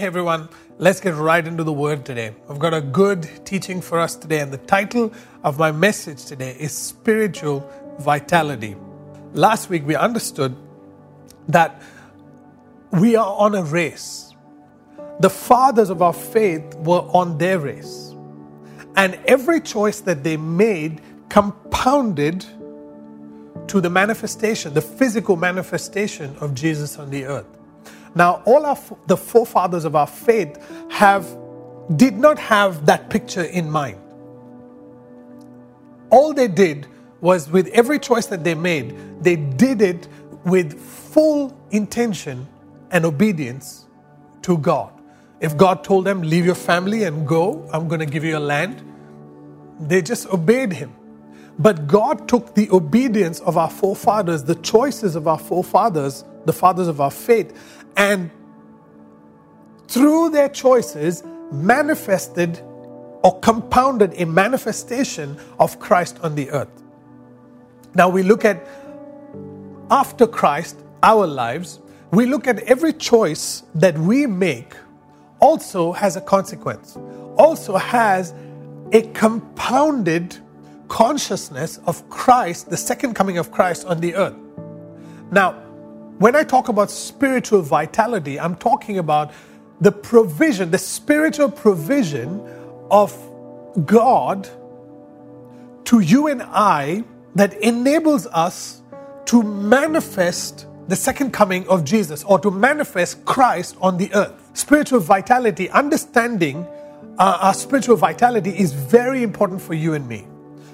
Hey everyone, let's get right into the word today. I've got a good teaching for us today, and the title of my message today is Spiritual Vitality. Last week we understood that we are on a race. The fathers of our faith were on their race, and every choice that they made compounded to the manifestation, the physical manifestation of Jesus on the earth. Now, all of the forefathers of our faith have did not have that picture in mind. All they did was with every choice that they made, they did it with full intention and obedience to God. If God told them, Leave your family and go, I'm going to give you a land, they just obeyed Him. But God took the obedience of our forefathers, the choices of our forefathers, the fathers of our faith, and through their choices manifested or compounded a manifestation of Christ on the earth. Now we look at after Christ, our lives, we look at every choice that we make also has a consequence, also has a compounded consciousness of Christ, the second coming of Christ on the earth. Now, when I talk about spiritual vitality, I'm talking about the provision, the spiritual provision of God to you and I that enables us to manifest the second coming of Jesus or to manifest Christ on the earth. Spiritual vitality, understanding uh, our spiritual vitality is very important for you and me.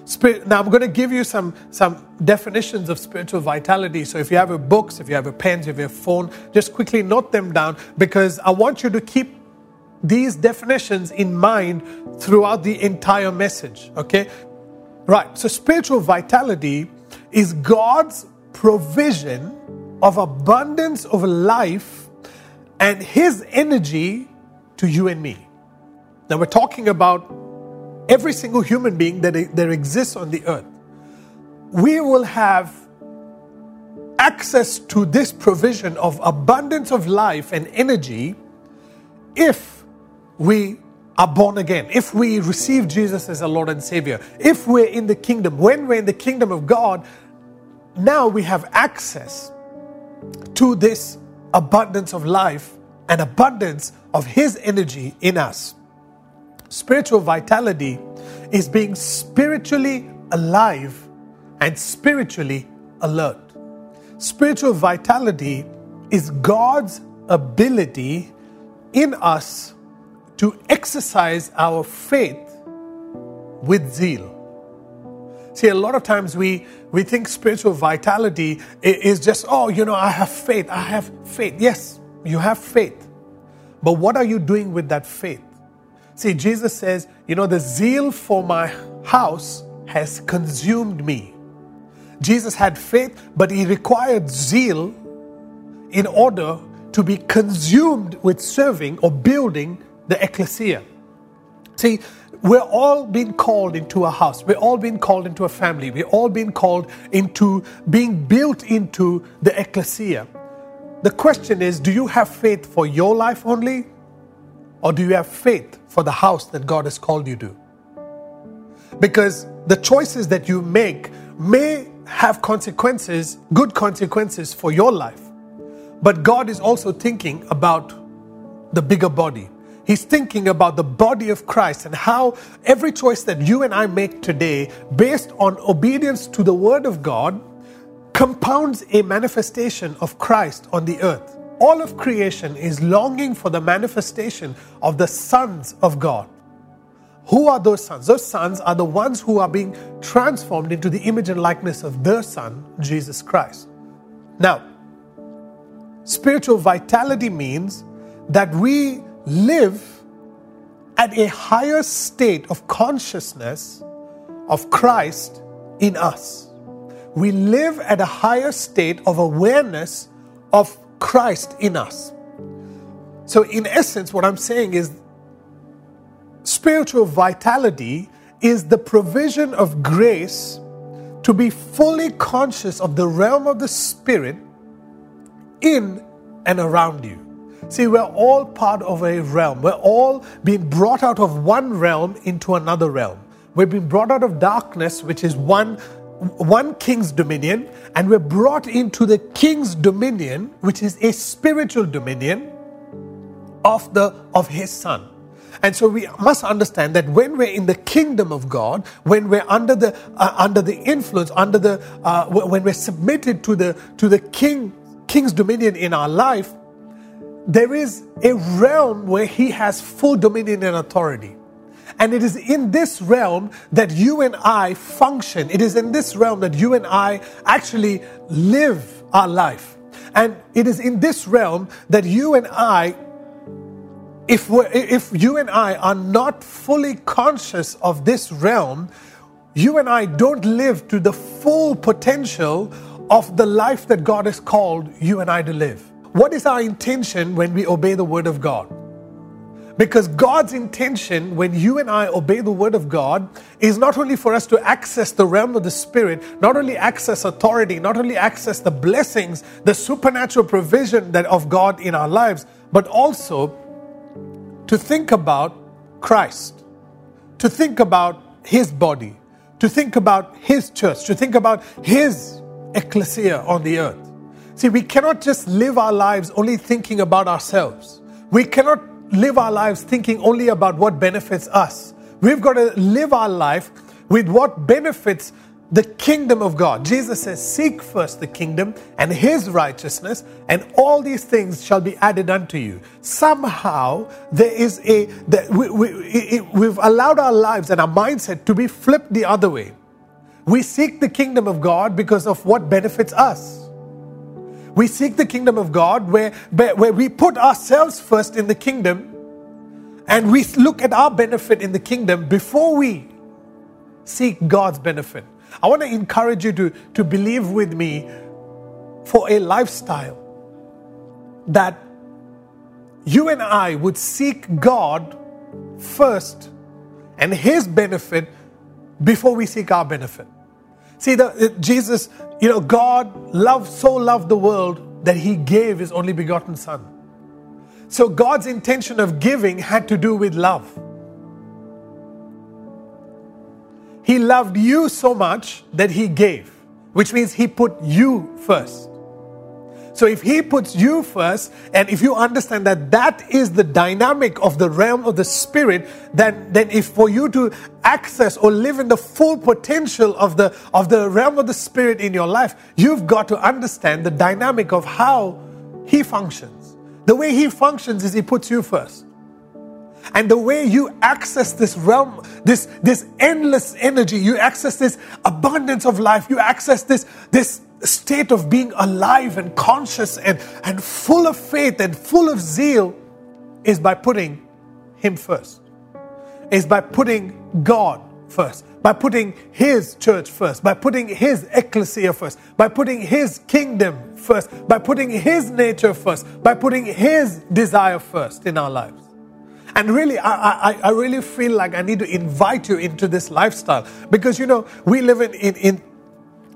Spirit, now I'm going to give you some some definitions of spiritual vitality. So if you have your books, if you have your pens, if you have your phone, just quickly note them down because I want you to keep these definitions in mind throughout the entire message. Okay, right. So spiritual vitality is God's provision of abundance of life and His energy to you and me. Now we're talking about every single human being that there exists on the earth, we will have access to this provision of abundance of life and energy if we are born again, if we receive Jesus as our Lord and Savior, if we're in the kingdom, when we're in the kingdom of God, now we have access to this abundance of life and abundance of His energy in us. Spiritual vitality is being spiritually alive and spiritually alert. Spiritual vitality is God's ability in us to exercise our faith with zeal. See, a lot of times we, we think spiritual vitality is just, oh, you know, I have faith. I have faith. Yes, you have faith. But what are you doing with that faith? See, Jesus says, you know, the zeal for my house has consumed me. Jesus had faith, but he required zeal in order to be consumed with serving or building the ecclesia. See, we're all being called into a house. We're all being called into a family. We're all being called into being built into the ecclesia. The question is do you have faith for your life only? Or do you have faith for the house that God has called you to? Because the choices that you make may have consequences, good consequences for your life. But God is also thinking about the bigger body. He's thinking about the body of Christ and how every choice that you and I make today, based on obedience to the Word of God, compounds a manifestation of Christ on the earth. All of creation is longing for the manifestation of the sons of God. Who are those sons? Those sons are the ones who are being transformed into the image and likeness of their Son, Jesus Christ. Now, spiritual vitality means that we live at a higher state of consciousness of Christ in us. We live at a higher state of awareness of Christ in us. So, in essence, what I'm saying is spiritual vitality is the provision of grace to be fully conscious of the realm of the Spirit in and around you. See, we're all part of a realm. We're all being brought out of one realm into another realm. We've been brought out of darkness, which is one one king's dominion, and we're brought into the king's dominion, which is a spiritual dominion of the of his son. And so we must understand that when we're in the kingdom of God, when we're under the uh, under the influence, under the uh, when we're submitted to the to the king king's dominion in our life, there is a realm where he has full dominion and authority. And it is in this realm that you and I function. It is in this realm that you and I actually live our life. And it is in this realm that you and I, if, if you and I are not fully conscious of this realm, you and I don't live to the full potential of the life that God has called you and I to live. What is our intention when we obey the Word of God? Because God's intention when you and I obey the Word of God is not only for us to access the realm of the Spirit, not only access authority, not only access the blessings, the supernatural provision that of God in our lives, but also to think about Christ, to think about His body, to think about His church, to think about His ecclesia on the earth. See, we cannot just live our lives only thinking about ourselves. We cannot live our lives thinking only about what benefits us. We've got to live our life with what benefits the kingdom of God. Jesus says, Seek first the kingdom and his righteousness, and all these things shall be added unto you. Somehow, there is a, that we, we, we've allowed our lives and our mindset to be flipped the other way. We seek the kingdom of God because of what benefits us. We seek the kingdom of God where, where we put ourselves first in the kingdom and we look at our benefit in the kingdom before we seek God's benefit. I want to encourage you to, to believe with me for a lifestyle that you and I would seek God first and His benefit before we seek our benefit. See, the, Jesus, you know, God loved, so loved the world that he gave his only begotten Son. So God's intention of giving had to do with love. He loved you so much that he gave, which means he put you first. So if he puts you first, and if you understand that that is the dynamic of the realm of the spirit, then, then if for you to access or live in the full potential of the, of the realm of the spirit in your life, you've got to understand the dynamic of how he functions. The way he functions is he puts you first. And the way you access this realm, this, this endless energy, you access this abundance of life, you access this, this state of being alive and conscious and, and full of faith and full of zeal is by putting Him first, is by putting God first, by putting His church first, by putting His ecclesia first, by putting His kingdom first, by putting His nature first, by putting His desire first in our lives. And really, I, I, I really feel like I need to invite you into this lifestyle. Because, you know, we live in, in, in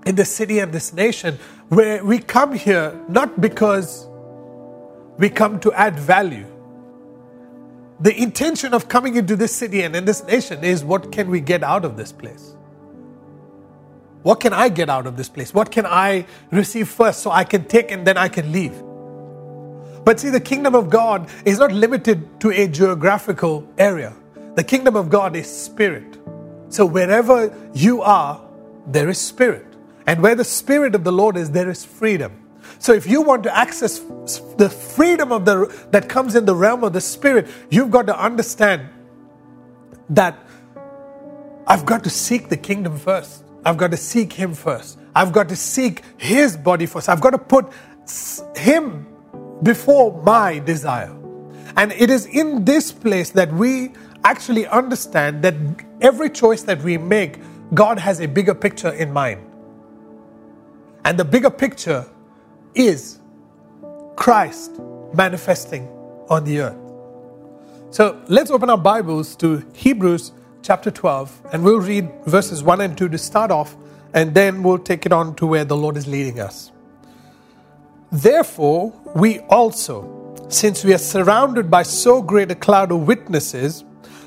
in this city and this nation where we come here not because we come to add value. The intention of coming into this city and in this nation is what can we get out of this place? What can I get out of this place? What can I receive first so I can take and then I can leave? But see, the kingdom of God is not limited to a geographical area. The kingdom of God is spirit. So wherever you are, there is spirit. And where the Spirit of the Lord is, there is freedom. So if you want to access the freedom of the that comes in the realm of the Spirit, you've got to understand that I've got to seek the kingdom first. I've got to seek Him first. I've got to seek His body first. I've got to put Him before my desire. And it is in this place that we actually understand that every choice that we make, God has a bigger picture in mind. And the bigger picture is Christ manifesting on the earth. So let's open our Bibles to Hebrews chapter 12 and we'll read verses 1 and 2 to start off and then we'll take it on to where the Lord is leading us. Therefore, we also, since we are surrounded by so great a cloud of witnesses,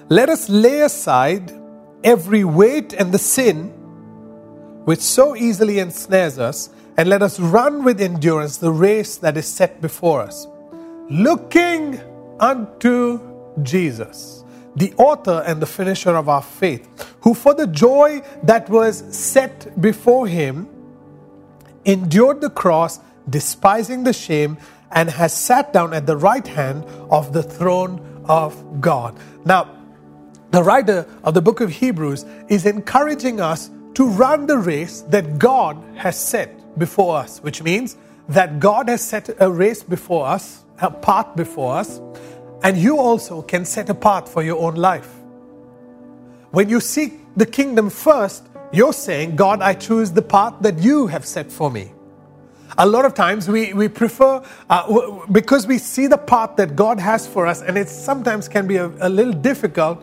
let us lay aside every weight and the sin which so easily ensnares us, and let us run with endurance the race that is set before us, looking unto Jesus, the author and the finisher of our faith, who for the joy that was set before him endured the cross, despising the shame and has sat down at the right hand of the throne of God. Now, the writer of the book of Hebrews is encouraging us to run the race that God has set before us, which means that God has set a race before us, a path before us, and you also can set a path for your own life. When you seek the kingdom first, you're saying, God, I choose the path that you have set for me. A lot of times we, we prefer, uh, because we see the path that God has for us, and it sometimes can be a, a little difficult,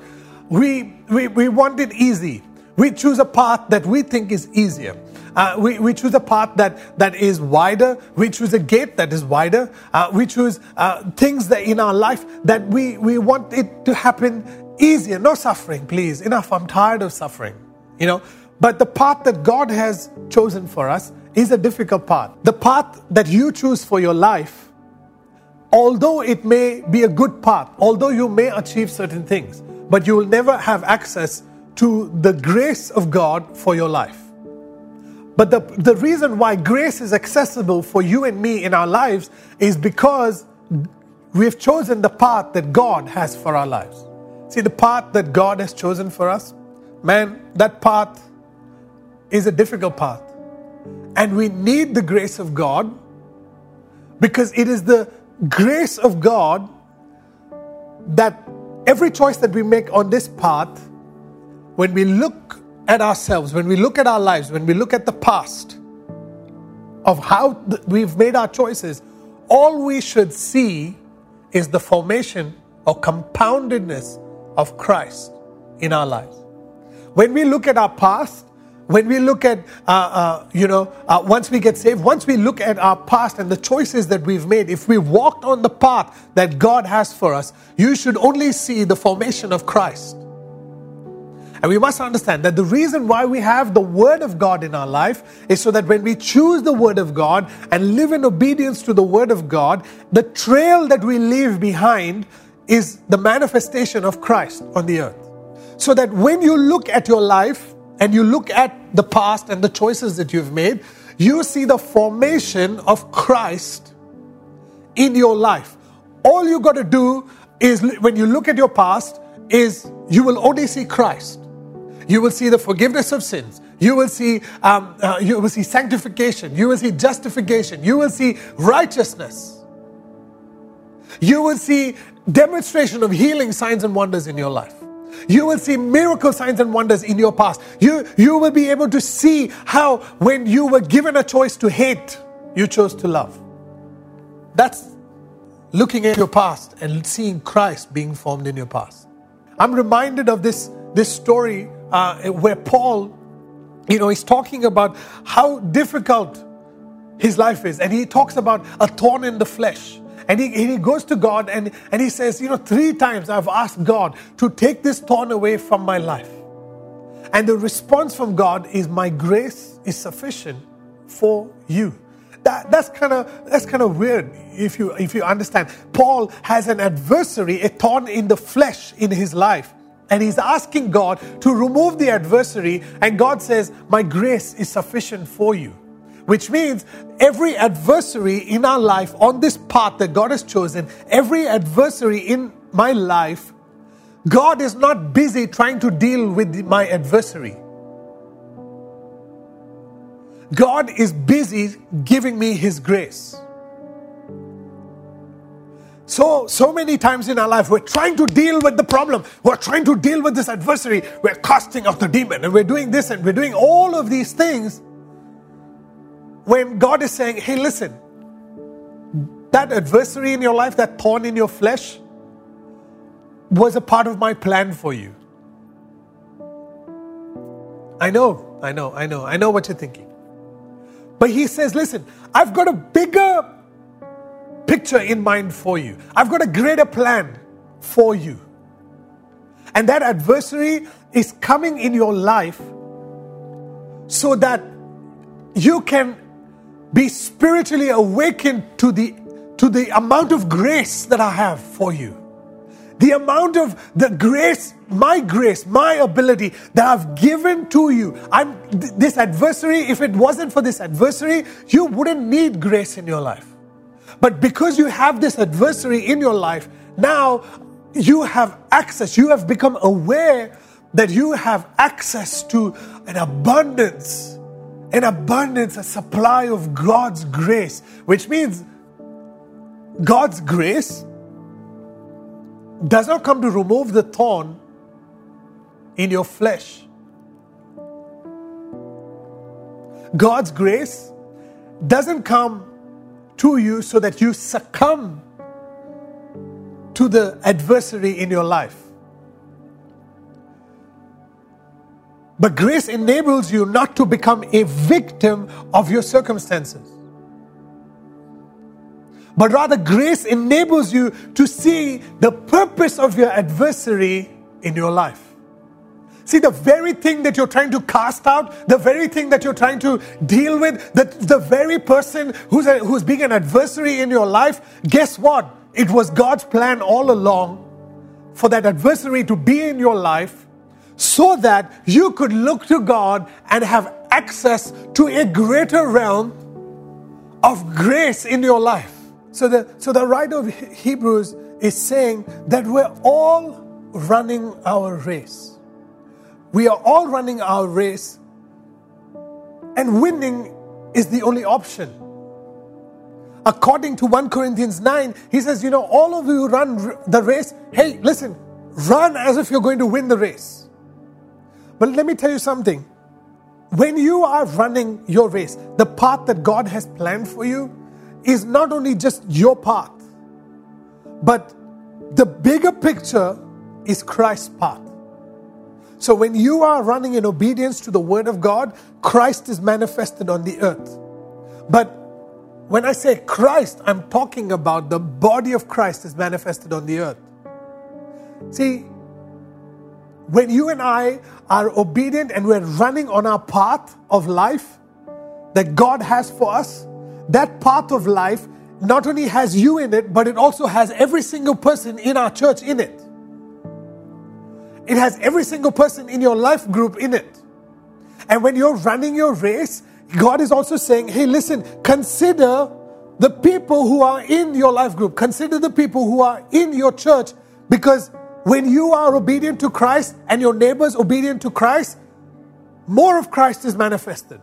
we, we, we want it easy. We choose a path that we think is easier. Uh, we, we choose a path that, that is wider. We choose a gate that is wider. Uh, we choose uh, things that in our life that we, we want it to happen easier. No suffering, please. Enough. I'm tired of suffering. You know, but the path that God has chosen for us is a difficult path. The path that you choose for your life, although it may be a good path, although you may achieve certain things, but you will never have access to the grace of God for your life. But the, the reason why grace is accessible for you and me in our lives is because we've chosen the path that God has for our lives. See, the path that God has chosen for us, man, that path is a difficult path. And we need the grace of God because it is the grace of God that every choice that we make on this path, when we look at ourselves, when we look at our lives, when we look at the past of how we've made our choices, all we should see is the formation or compoundedness of Christ in our lives. When we look at our past, when we look at, uh, uh, you know, uh, once we get saved, once we look at our past and the choices that we've made, if we walked on the path that God has for us, you should only see the formation of Christ. And we must understand that the reason why we have the Word of God in our life is so that when we choose the Word of God and live in obedience to the Word of God, the trail that we leave behind is the manifestation of Christ on the earth. So that when you look at your life, and you look at the past and the choices that you've made, you see the formation of Christ in your life. All you got to do is when you look at your past is you will only see Christ. You will see the forgiveness of sins. You will see um, uh, you will see sanctification. You will see justification. You will see righteousness. You will see demonstration of healing signs and wonders in your life. You will see miracle signs and wonders in your past. You, you will be able to see how, when you were given a choice to hate, you chose to love. That's looking at your past and seeing Christ being formed in your past. I'm reminded of this, this story uh, where Paul, you know, he's talking about how difficult his life is. And he talks about a thorn in the flesh. And he, he goes to God and, and he says, You know, three times I've asked God to take this thorn away from my life. And the response from God is, My grace is sufficient for you. That, that's kind of that's kind of weird if you if you understand. Paul has an adversary, a thorn in the flesh in his life, and he's asking God to remove the adversary. And God says, "My grace is sufficient for you." Which means every adversary in our life on this path that God has chosen, every adversary in my life, God is not busy trying to deal with my adversary. God is busy giving me His grace. So, so many times in our life, we're trying to deal with the problem. We're trying to deal with this adversary. We're casting out the demon and we're doing this and we're doing all of these things when God is saying, hey, listen, that adversary in your life, that thorn in your flesh, was a part of my plan for you. I know, I know, I know, I know what you're thinking. But he says, listen, I've got a bigger picture in mind for you. I've got a greater plan for you. And that adversary is coming in your life so that you can be spiritually awakened to the to the amount of grace that I have for you. The amount of the grace, my grace, my ability that I've given to you. I'm this adversary, if it wasn't for this adversary, you wouldn't need grace in your life. But because you have this adversary in your life, now you have access, you have become aware that you have access to an abundance, an abundance, a supply of God's grace, which means God's grace does not come to remove the thorn in your flesh. God's grace doesn't come to you so that you succumb to the adversary in your life. But grace enables you not to become a victim of your circumstances. But rather, grace enables you to see the purpose of your adversary in your life. See, the very thing that you're trying to cast out, the very thing that you're trying to deal with, the, the very person who's, a, who's being an adversary in your life, guess what? It was God's plan all along for that adversary to be in your life so that you could look to God and have access to a greater realm of grace in your life. So the, so the writer of Hebrews is saying that we're all running our race. We are all running our race, and winning is the only option. According to 1 Corinthians 9, he says, You know, all of you run the race. Hey, listen, run as if you're going to win the race. But let me tell you something. When you are running your race, the path that God has planned for you, is not only just your path, but the bigger picture is Christ's path. So when you are running in obedience to the Word of God, Christ is manifested on the earth. But when I say Christ, I'm talking about the body of Christ is manifested on the earth. See, when you and I are obedient and we're running on our path of life that God has for us, that path of life not only has you in it, but it also has every single person in our church in it. It has every single person in your life group in it. And when you're running your race, God is also saying, hey, listen, consider the people who are in your life group, consider the people who are in your church, because when you are obedient to Christ and your neighbors obedient to Christ, more of Christ is manifested.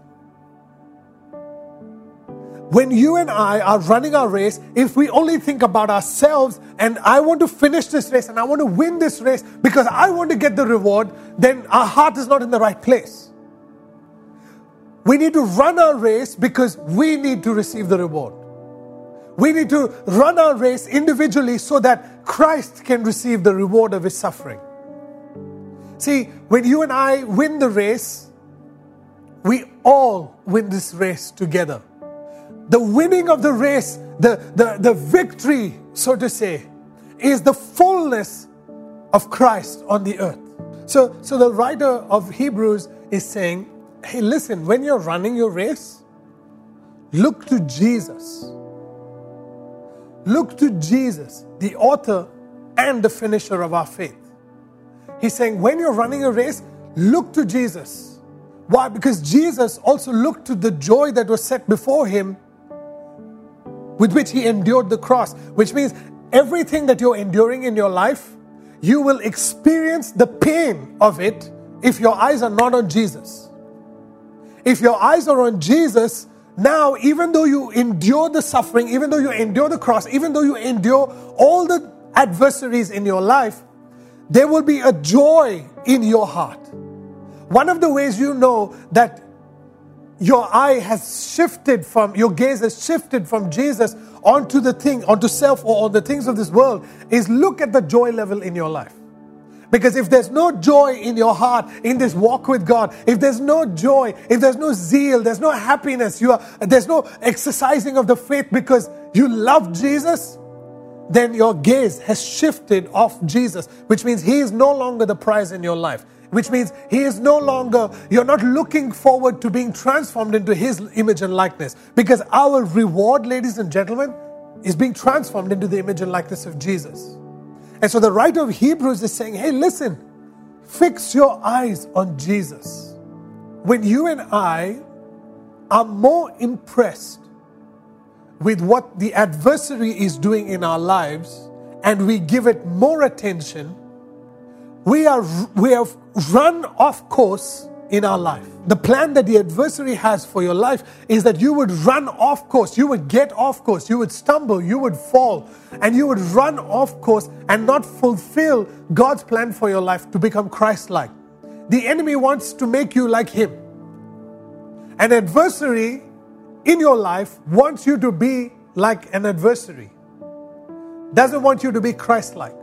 When you and I are running our race, if we only think about ourselves and I want to finish this race and I want to win this race because I want to get the reward, then our heart is not in the right place. We need to run our race because we need to receive the reward. We need to run our race individually so that Christ can receive the reward of his suffering. See, when you and I win the race, we all win this race together the winning of the race, the, the, the victory, so to say, is the fullness of Christ on the earth. So, so the writer of Hebrews is saying, hey, listen, when you're running your race, look to Jesus. Look to Jesus, the author and the finisher of our faith. He's saying, when you're running a race, look to Jesus. Why? Because Jesus also looked to the joy that was set before him with which he endured the cross, which means everything that you're enduring in your life, you will experience the pain of it if your eyes are not on Jesus. If your eyes are on Jesus, now, even though you endure the suffering, even though you endure the cross, even though you endure all the adversaries in your life, there will be a joy in your heart. One of the ways you know that your eye has shifted from, your gaze has shifted from Jesus onto the thing, onto self or on the things of this world, is look at the joy level in your life. Because if there's no joy in your heart in this walk with God, if there's no joy, if there's no zeal, there's no happiness, you are, there's no exercising of the faith because you love Jesus, then your gaze has shifted off Jesus, which means He is no longer the prize in your life. Which means He is no longer, you're not looking forward to being transformed into His image and likeness. Because our reward, ladies and gentlemen, is being transformed into the image and likeness of Jesus. And so the writer of Hebrews is saying, hey, listen, fix your eyes on Jesus. When you and I are more impressed with what the adversary is doing in our lives and we give it more attention, we, are, we have run off course in our life. The plan that the adversary has for your life is that you would run off course, you would get off course, you would stumble, you would fall, and you would run off course and not fulfill God's plan for your life to become Christ like. The enemy wants to make you like him. An adversary in your life wants you to be like an adversary, doesn't want you to be Christ like.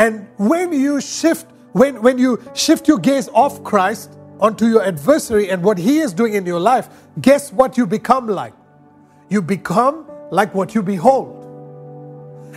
And when you shift, when, when you shift your gaze off Christ onto your adversary and what he is doing in your life, guess what you become like? You become like what you behold.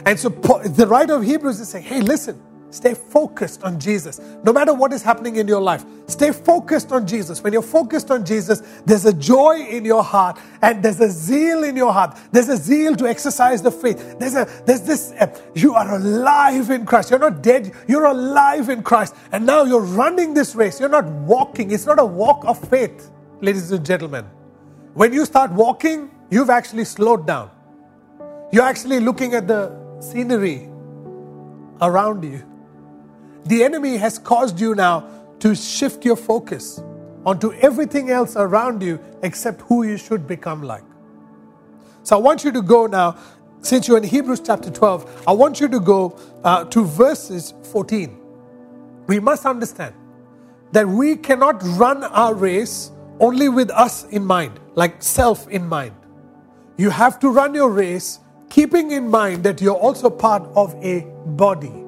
And so the writer of Hebrews is saying, hey, listen, Stay focused on Jesus. No matter what is happening in your life, stay focused on Jesus. When you're focused on Jesus, there's a joy in your heart and there's a zeal in your heart. There's a zeal to exercise the faith. There's a there's this uh, you are alive in Christ. You're not dead, you're alive in Christ. And now you're running this race. You're not walking. It's not a walk of faith, ladies and gentlemen. When you start walking, you've actually slowed down. You're actually looking at the scenery around you. The enemy has caused you now to shift your focus onto everything else around you except who you should become like. So I want you to go now, since you're in Hebrews chapter 12, I want you to go uh, to verses 14. We must understand that we cannot run our race only with us in mind, like self in mind. You have to run your race keeping in mind that you're also part of a body.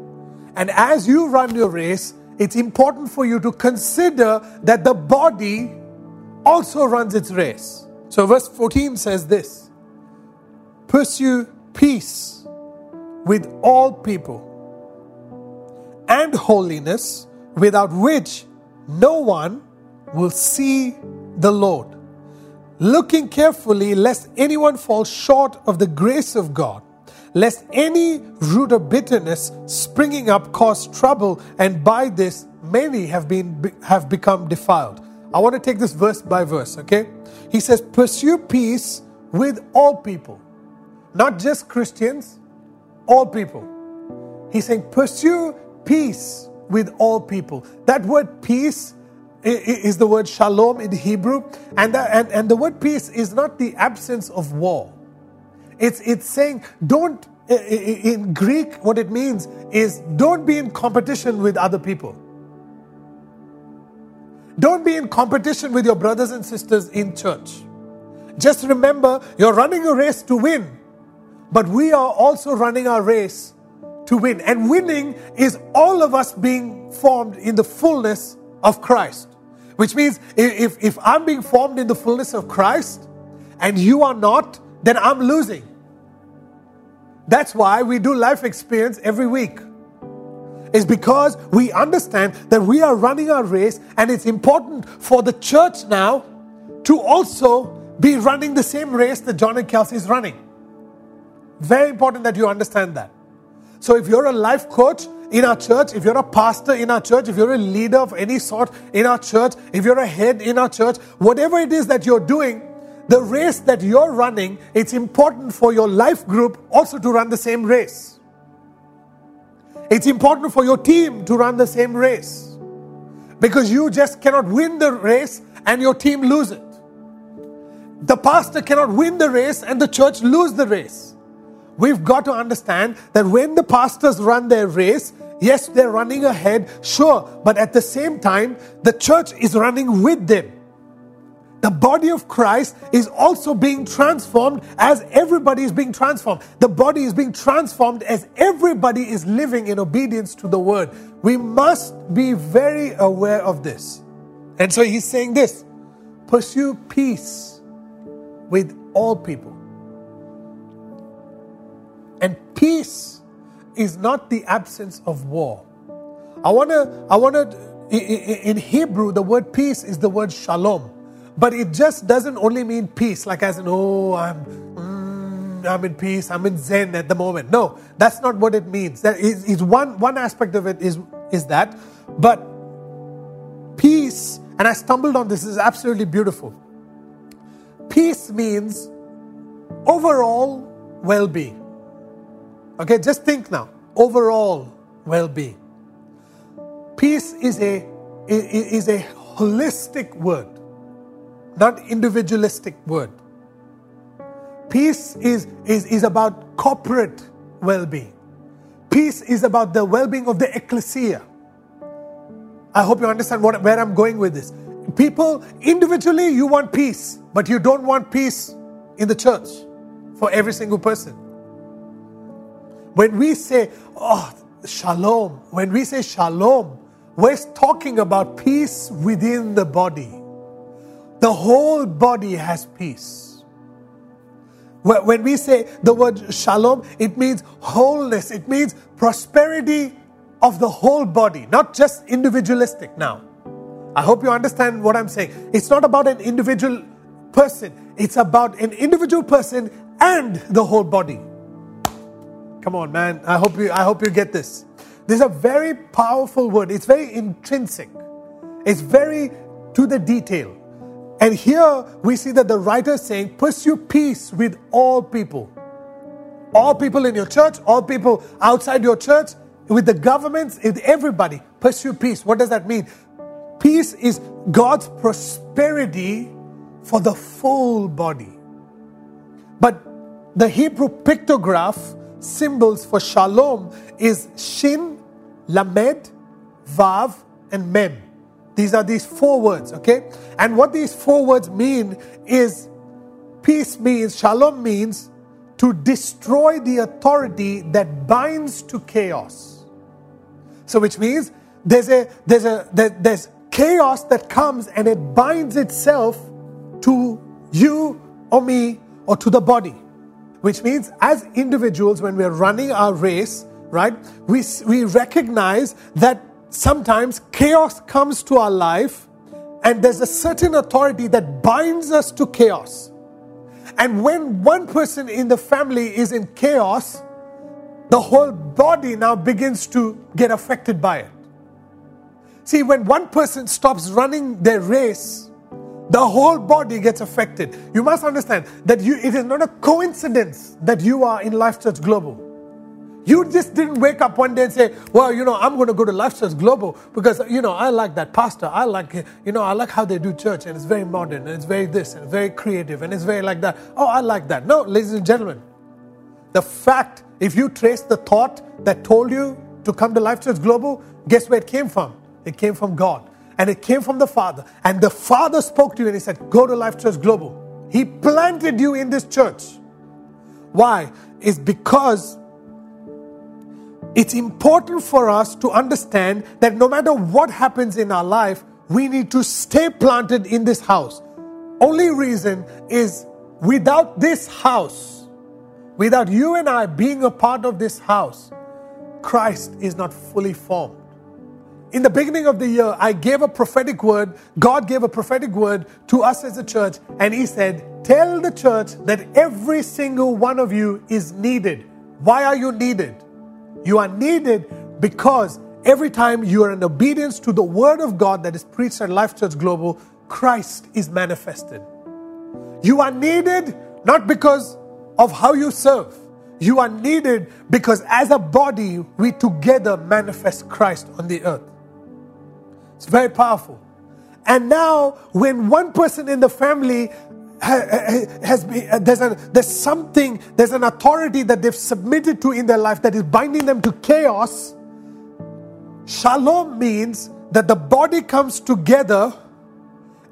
And as you run your race, it's important for you to consider that the body also runs its race. So, verse 14 says this Pursue peace with all people and holiness, without which no one will see the Lord. Looking carefully, lest anyone fall short of the grace of God lest any root of bitterness springing up cause trouble, and by this many have been have become defiled. I want to take this verse by verse, okay? He says, Pursue peace with all people, not just Christians, all people. He's saying, Pursue peace with all people. That word peace is the word shalom in Hebrew, and, the, and, and the word peace is not the absence of war. It's, it's saying, don't, in Greek, what it means is don't be in competition with other people. Don't be in competition with your brothers and sisters in church. Just remember, you're running a race to win, but we are also running our race to win. And winning is all of us being formed in the fullness of Christ. Which means if, if I'm being formed in the fullness of Christ and you are not, then I'm losing. That's why we do life experience every week. Is because we understand that we are running our race and it's important for the church now to also be running the same race that John and Kelsey is running. Very important that you understand that. So if you're a life coach in our church, if you're a pastor in our church, if you're a leader of any sort in our church, if you're a head in our church, whatever it is that you're doing, the race that you're running, it's important for your life group also to run the same race. It's important for your team to run the same race. Because you just cannot win the race and your team lose it. The pastor cannot win the race and the church lose the race. We've got to understand that when the pastors run their race, yes, they're running ahead, sure, but at the same time, the church is running with them the body of Christ is also being transformed as everybody is being transformed. The body is being transformed as everybody is living in obedience to the word. We must be very aware of this. And so he's saying this pursue peace with all people. And peace is not the absence of war. I want to, I want to, in Hebrew, the word peace is the word shalom. But it just doesn't only mean peace, like as in, oh, I'm, mm, I'm in peace, I'm in Zen at the moment. No, that's not what it means. That is, is one, one aspect of it is, is that. But peace, and I stumbled on this, is absolutely beautiful. Peace means overall well being. Okay, just think now. Overall well being. Peace is a, is a holistic word, not individualistic word. Peace is, is, is about corporate well being. Peace is about the well being of the ecclesia. I hope you understand what, where I'm going with this. People, individually, you want peace, but you don't want peace in the church for every single person. When we say, oh, shalom, when we say shalom, we're talking about peace within the body. The whole body has peace. When we say the word shalom, it means wholeness, it means prosperity of the whole body, not just individualistic now. I hope you understand what I'm saying. It's not about an individual person, it's about an individual person and the whole body. Come on, man. I hope you I hope you get this. This is a very powerful word. It's very intrinsic. It's very to the detail. And here we see that the writer is saying, pursue peace with all people. All people in your church, all people outside your church, with the governments, with everybody. Pursue peace. What does that mean? Peace is God's prosperity for the full body. But the Hebrew pictograph symbols for shalom is shin, lamed, vav, and mem. These are these four words, okay? And what these four words mean is peace means, shalom means to destroy the authority that binds to chaos. So, which means there's a there's a there, there's chaos that comes and it binds itself to you or me or to the body which means as individuals, when we're running our race, right, we, we recognize that sometimes chaos comes to our life and there's a certain authority that binds us to chaos. And when one person in the family is in chaos, the whole body now begins to get affected by it. See, when one person stops running their race, the whole body gets affected. You must understand that you, it is not a coincidence that you are in Life Church Global. You just didn't wake up one day and say, Well, you know, I'm going to go to Life Church Global because, you know, I like that pastor. I like, you know, I like how they do church and it's very modern and it's very this and very creative and it's very like that. Oh, I like that. No, ladies and gentlemen, the fact, if you trace the thought that told you to come to Life Church Global, guess where it came from? It came from God and it came from the Father. And the Father spoke to you and He said, Go to Life Church Global. He planted you in this church. Why? It's because it's important for us to understand that no matter what happens in our life, we need to stay planted in this house. Only reason is without this house, without you and I being a part of this house, Christ is not fully formed in the beginning of the year, I gave a prophetic word. God gave a prophetic word to us as a church, and He said, Tell the church that every single one of you is needed. Why are you needed? You are needed because every time you are in obedience to the word of God that is preached at Life Church Global, Christ is manifested. You are needed not because of how you serve. You are needed because as a body, we together manifest Christ on the earth. It's very powerful. And now, when one person in the family has been, uh, there's, a, there's something, there's an authority that they've submitted to in their life that is binding them to chaos. Shalom means that the body comes together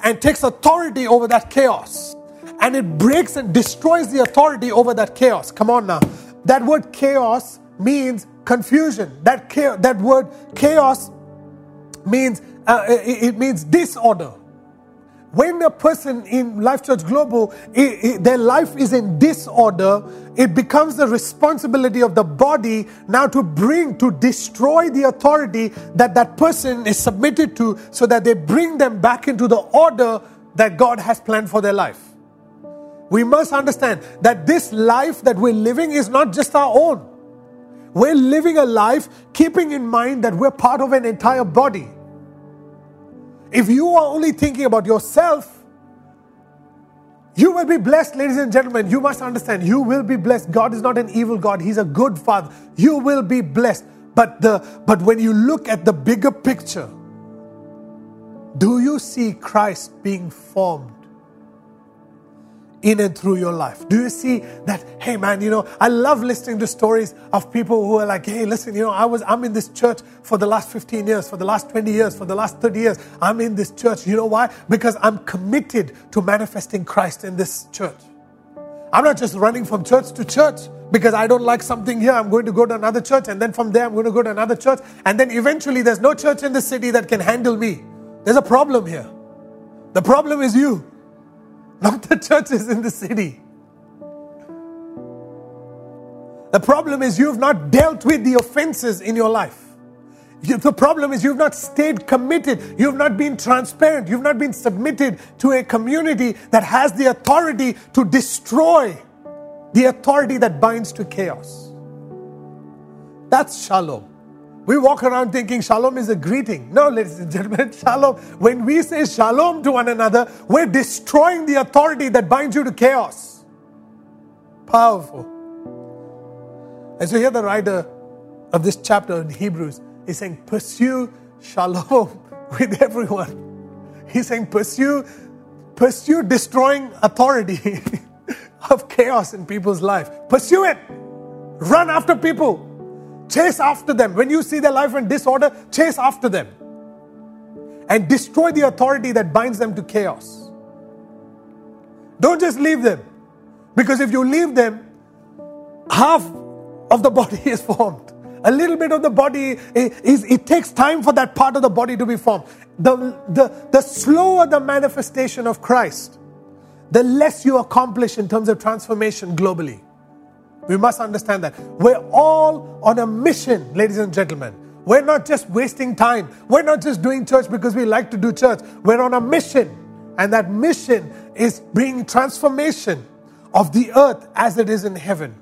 and takes authority over that chaos. And it breaks and destroys the authority over that chaos. Come on now. That word chaos means confusion. That, that word chaos means uh, it means disorder. When a person in Life Church Global, it, it, their life is in disorder, it becomes the responsibility of the body now to bring, to destroy the authority that that person is submitted to so that they bring them back into the order that God has planned for their life. We must understand that this life that we're living is not just our own. We're living a life keeping in mind that we're part of an entire body. If you are only thinking about yourself, you will be blessed, ladies and gentlemen. You must understand, you will be blessed. God is not an evil God, He's a good Father. You will be blessed. But, the, but when you look at the bigger picture, do you see Christ being formed in and through your life? Do you see that, hey man, you know, I love listening to stories of people who are like, hey, listen, you know, I was I'm in this church for the last 15 years, for the last 20 years, for the last 30 years. I'm in this church. You know why? Because I'm committed to manifesting Christ in this church. I'm not just running from church to church because I don't like something here. I'm going to go to another church, and then from there, I'm going to go to another church. And then eventually, there's no church in the city that can handle me. There's a problem here. The problem is you not the churches in the city. The problem is you've not dealt with the offenses in your life. The problem is you've not stayed committed. You've not been transparent. You've not been submitted to a community that has the authority to destroy the authority that binds to chaos. That's shalom. We walk around thinking shalom is a greeting. No, ladies and gentlemen, shalom. When we say shalom to one another, we're destroying the authority that binds you to chaos. Powerful. And so here the writer of this chapter in Hebrews is saying, pursue shalom with everyone. He's saying, pursue, pursue destroying authority of chaos in people's life. Pursue it. Run after people Chase after them. When you see their life in disorder, chase after them. And destroy the authority that binds them to chaos. Don't just leave them. Because if you leave them, half of the body is formed. A little bit of the body is, it takes time for that part of the body to be formed. The, the, the slower the manifestation of Christ, the less you accomplish in terms of transformation globally. We must understand that. We're all on a mission, ladies and gentlemen. We're not just wasting time. We're not just doing church because we like to do church. We're on a mission. And that mission is bringing transformation of the earth as it is in heaven.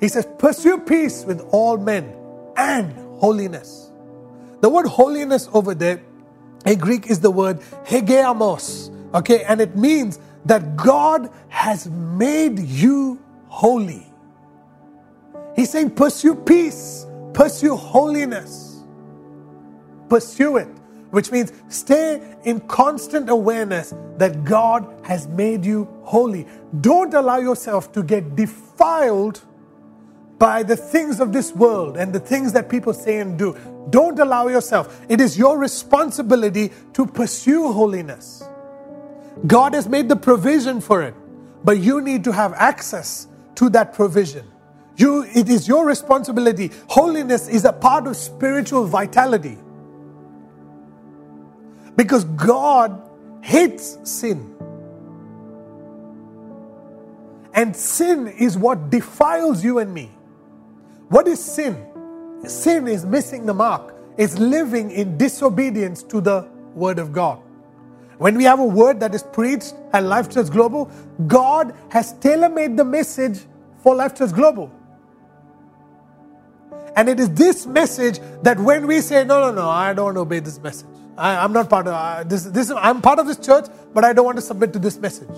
He says, Pursue peace with all men and holiness. The word holiness over there in Greek is the word hagiasmos. Okay, and it means that God has made you holy. He's saying, pursue peace, pursue holiness, pursue it, which means stay in constant awareness that God has made you holy. Don't allow yourself to get defiled by the things of this world and the things that people say and do. Don't allow yourself. It is your responsibility to pursue holiness. God has made the provision for it, but you need to have access to that provision. You, it is your responsibility. Holiness is a part of spiritual vitality. Because God hates sin. And sin is what defiles you and me. What is sin? Sin is missing the mark, it's living in disobedience to the Word of God. When we have a word that is preached at Life Church Global, God has tailor made the message for Life Church Global. And it is this message that when we say, no, no, no, I don't obey this message. I, am not part of uh, this, this. I'm part of this church, but I don't want to submit to this message.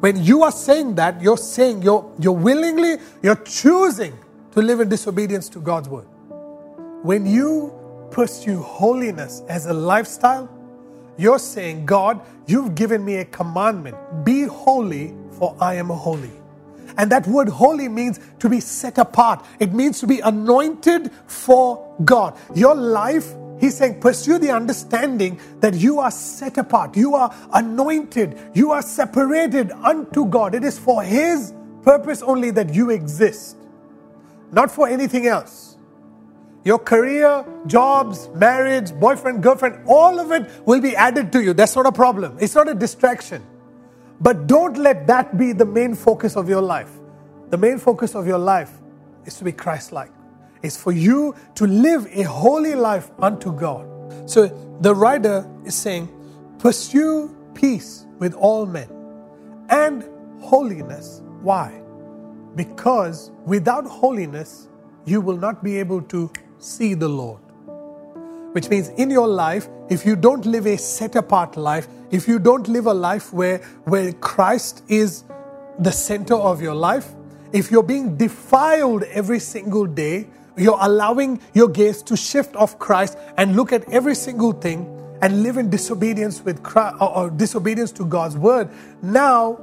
When you are saying that, you're saying you're, you're willingly, you're choosing to live in disobedience to God's word. When you pursue holiness as a lifestyle, you're saying, God, you've given me a commandment be holy, for I am holy. And that word holy means to be set apart. It means to be anointed for God. Your life, he's saying, pursue the understanding that you are set apart. You are anointed. You are separated unto God. It is for his purpose only that you exist, not for anything else. your career, jobs, marriage, boyfriend, girlfriend, all of it will be added to you. That's not a problem. It's not a distraction. But don't let that be the main focus of your life. The main focus of your life is to be Christ like, it's for you to live a holy life unto God. So the writer is saying, pursue peace with all men and holiness. Why? Because without holiness, you will not be able to see the Lord. Which means in your life, if you don't live a set apart life, if you don't live a life where, where Christ is the center of your life, if you're being defiled every single day, you're allowing your gaze to shift off Christ and look at every single thing and live in disobedience with Christ, or, or disobedience to God's word. Now,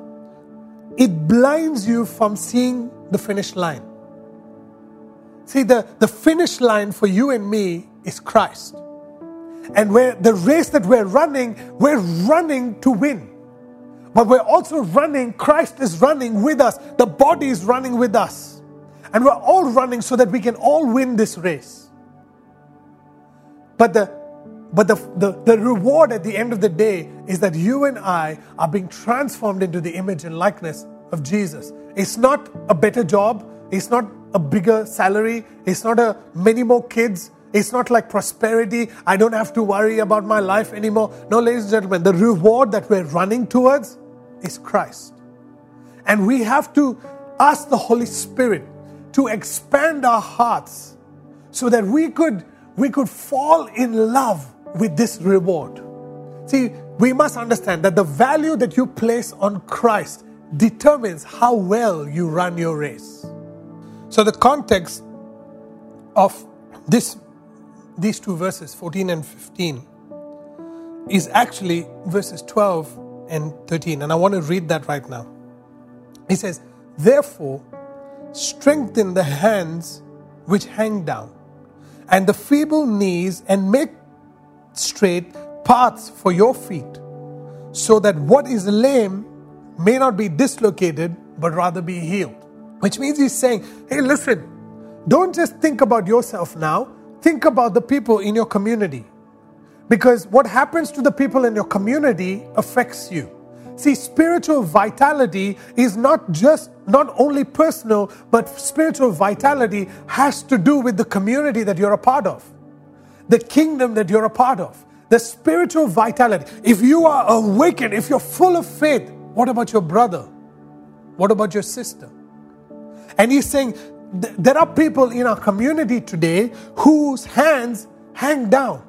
it blinds you from seeing the finish line. See, the, the finish line for you and me is Christ. And where the race that we're running, we're running to win. But we're also running, Christ is running with us. The body is running with us. And we're all running so that we can all win this race. But the but the, the, the reward at the end of the day is that you and I are being transformed into the image and likeness of Jesus. It's not a better job, it's not a bigger salary, it's not a many more kids, it's not like prosperity. I don't have to worry about my life anymore. No, ladies and gentlemen, the reward that we're running towards is Christ. And we have to ask the Holy Spirit to expand our hearts so that we could we could fall in love with this reward. See, we must understand that the value that you place on Christ determines how well you run your race. So the context of this these two verses 14 and 15 is actually verses 12 and 13 and I want to read that right now. He says, "Therefore strengthen the hands which hang down and the feeble knees and make straight paths for your feet, so that what is lame may not be dislocated, but rather be healed. Which means he's saying, hey, listen, don't just think about yourself now, think about the people in your community. Because what happens to the people in your community affects you. See, spiritual vitality is not just, not only personal, but spiritual vitality has to do with the community that you're a part of the kingdom that you're a part of, the spiritual vitality. If you are awakened, if you're full of faith, what about your brother? What about your sister? And he's saying, there are people in our community today whose hands hang down.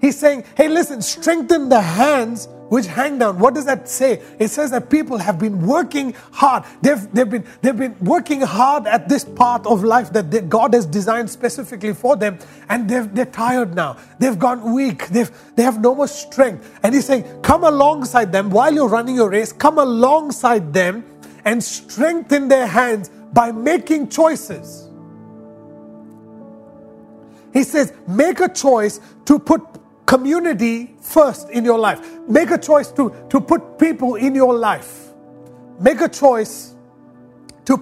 He's saying, hey, listen, strengthen the hands which hang down. What does that say? It says that people have been working hard. They've, they've, been, they've been working hard at this path of life that they, God has designed specifically for them, and they're tired now. They've gone weak. They've, they have no more strength. And He's saying, come alongside them while you're running your race, come alongside them and strengthen their hands by making choices. He says, make a choice to put community first in your life. Make a choice to, to put people in your life. Make a choice to,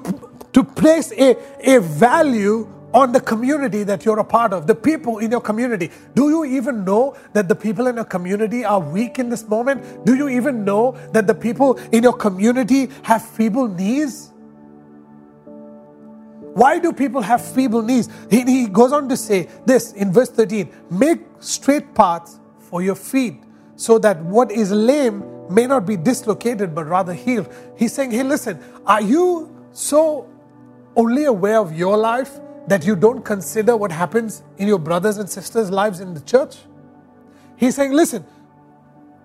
to place a, a value on the community that you're a part of, the people in your community. Do you even know that the people in your community are weak in this moment? Do you even know that the people in your community have feeble knees? Why do people have feeble knees? He, he goes on to say this in verse 13 make straight paths for your feet, so that what is lame may not be dislocated but rather healed. He's saying, Hey, listen, are you so only aware of your life that you don't consider what happens in your brothers and sisters' lives in the church? He's saying, Listen,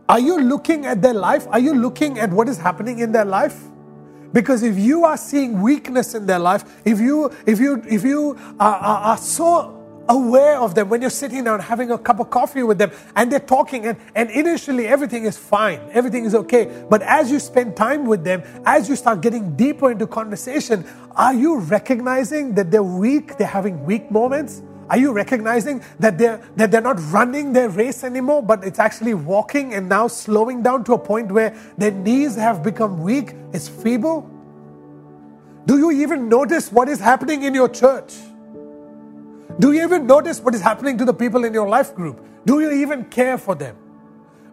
are you looking at their life? Are you looking at what is happening in their life? Because if you are seeing weakness in their life, if you if you if you are, are, are so aware of them when you're sitting down having a cup of coffee with them and they're talking and, and initially everything is fine everything is okay but as you spend time with them as you start getting deeper into conversation are you recognizing that they're weak they're having weak moments are you recognizing that they're, that they're not running their race anymore, but it's actually walking and now slowing down to a point where their knees have become weak, it's feeble? Do you even notice what is happening in your church? Do you even notice what is happening to the people in your life group? Do you even care for them?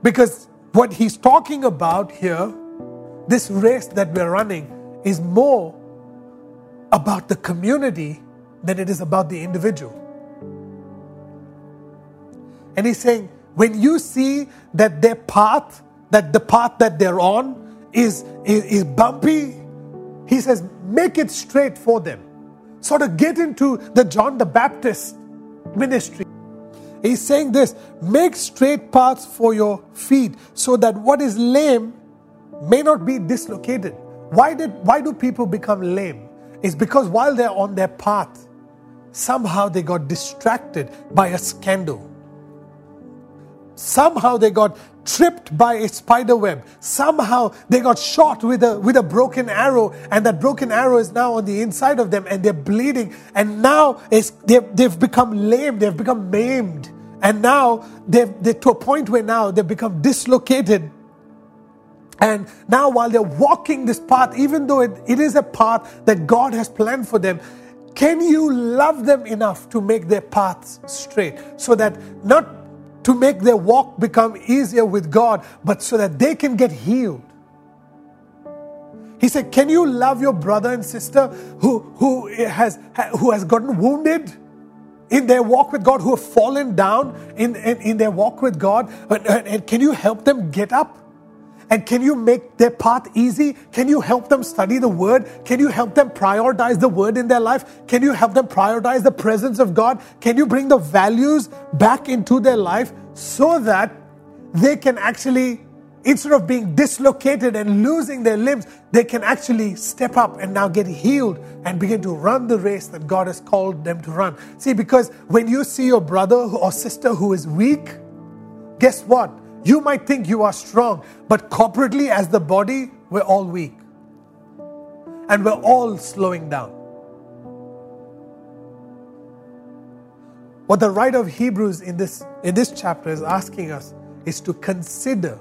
Because what he's talking about here, this race that we're running, is more about the community than it is about the individual. And he's saying, when you see that their path, that the path that they're on is, is, is bumpy, he says, make it straight for them. Sort of get into the John the Baptist ministry. He's saying this make straight paths for your feet so that what is lame may not be dislocated. Why, did, why do people become lame? It's because while they're on their path, somehow they got distracted by a scandal. Somehow they got tripped by a spider web. Somehow they got shot with a, with a broken arrow, and that broken arrow is now on the inside of them, and they're bleeding. And now they've, they've become lame, they've become maimed. And now they've, they're to a point where now they've become dislocated. And now, while they're walking this path, even though it, it is a path that God has planned for them, can you love them enough to make their paths straight so that not to make their walk become easier with God, but so that they can get healed. He said, Can you love your brother and sister who, who, has, who has gotten wounded in their walk with God, who have fallen down in, in, in their walk with God? And, and can you help them get up? And can you make their path easy? Can you help them study the word? Can you help them prioritize the word in their life? Can you help them prioritize the presence of God? Can you bring the values back into their life so that they can actually, instead of being dislocated and losing their limbs, they can actually step up and now get healed and begin to run the race that God has called them to run. See, because when you see your brother or sister who is weak, guess what? You might think you are strong, but corporately, as the body, we're all weak. And we're all slowing down. What the writer of Hebrews in this, in this chapter is asking us is to consider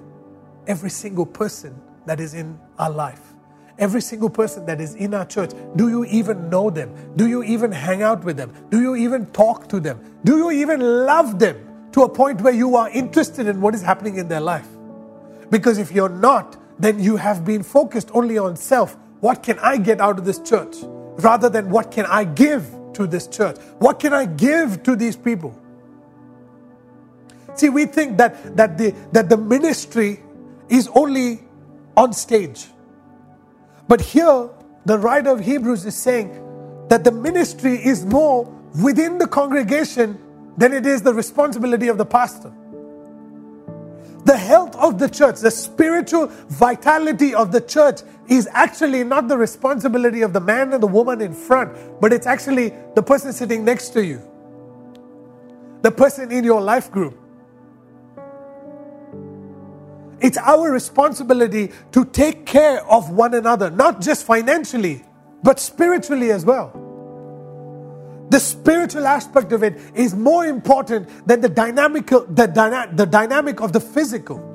every single person that is in our life. Every single person that is in our church. Do you even know them? Do you even hang out with them? Do you even talk to them? Do you even love them? To a point where you are interested in what is happening in their life. Because if you're not, then you have been focused only on self. What can I get out of this church? Rather than what can I give to this church? What can I give to these people? See, we think that, that, the, that the ministry is only on stage. But here, the writer of Hebrews is saying that the ministry is more within the congregation then it is the responsibility of the pastor. The health of the church, the spiritual vitality of the church is actually not the responsibility of the man and the woman in front, but it's actually the person sitting next to you, the person in your life group. It's our responsibility to take care of one another, not just financially, but spiritually as well. The spiritual aspect of it is more important than the dynamic, the, dyna, the dynamic of the physical.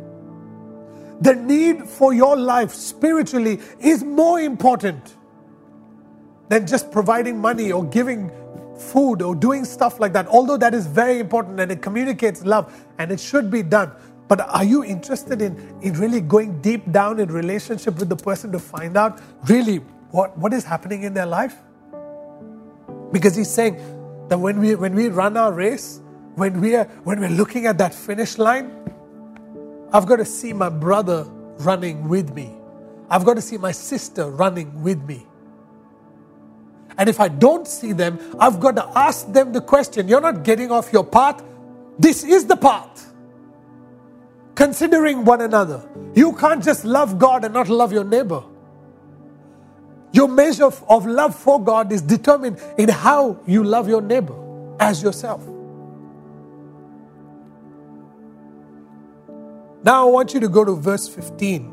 The need for your life spiritually is more important than just providing money or giving food or doing stuff like that. Although that is very important and it communicates love and it should be done. But are you interested in, in really going deep down in relationship with the person to find out really what, what is happening in their life? Because he's saying that when we when we run our race, when we are when we're looking at that finish line, I've got to see my brother running with me. I've got to see my sister running with me. And if I don't see them, I've got to ask them the question. You're not getting off your path. This is the path. Considering one another. You can't just love God and not love your neighbor. Your measure of love for God is determined in how you love your neighbor as yourself. Now I want you to go to verse 15.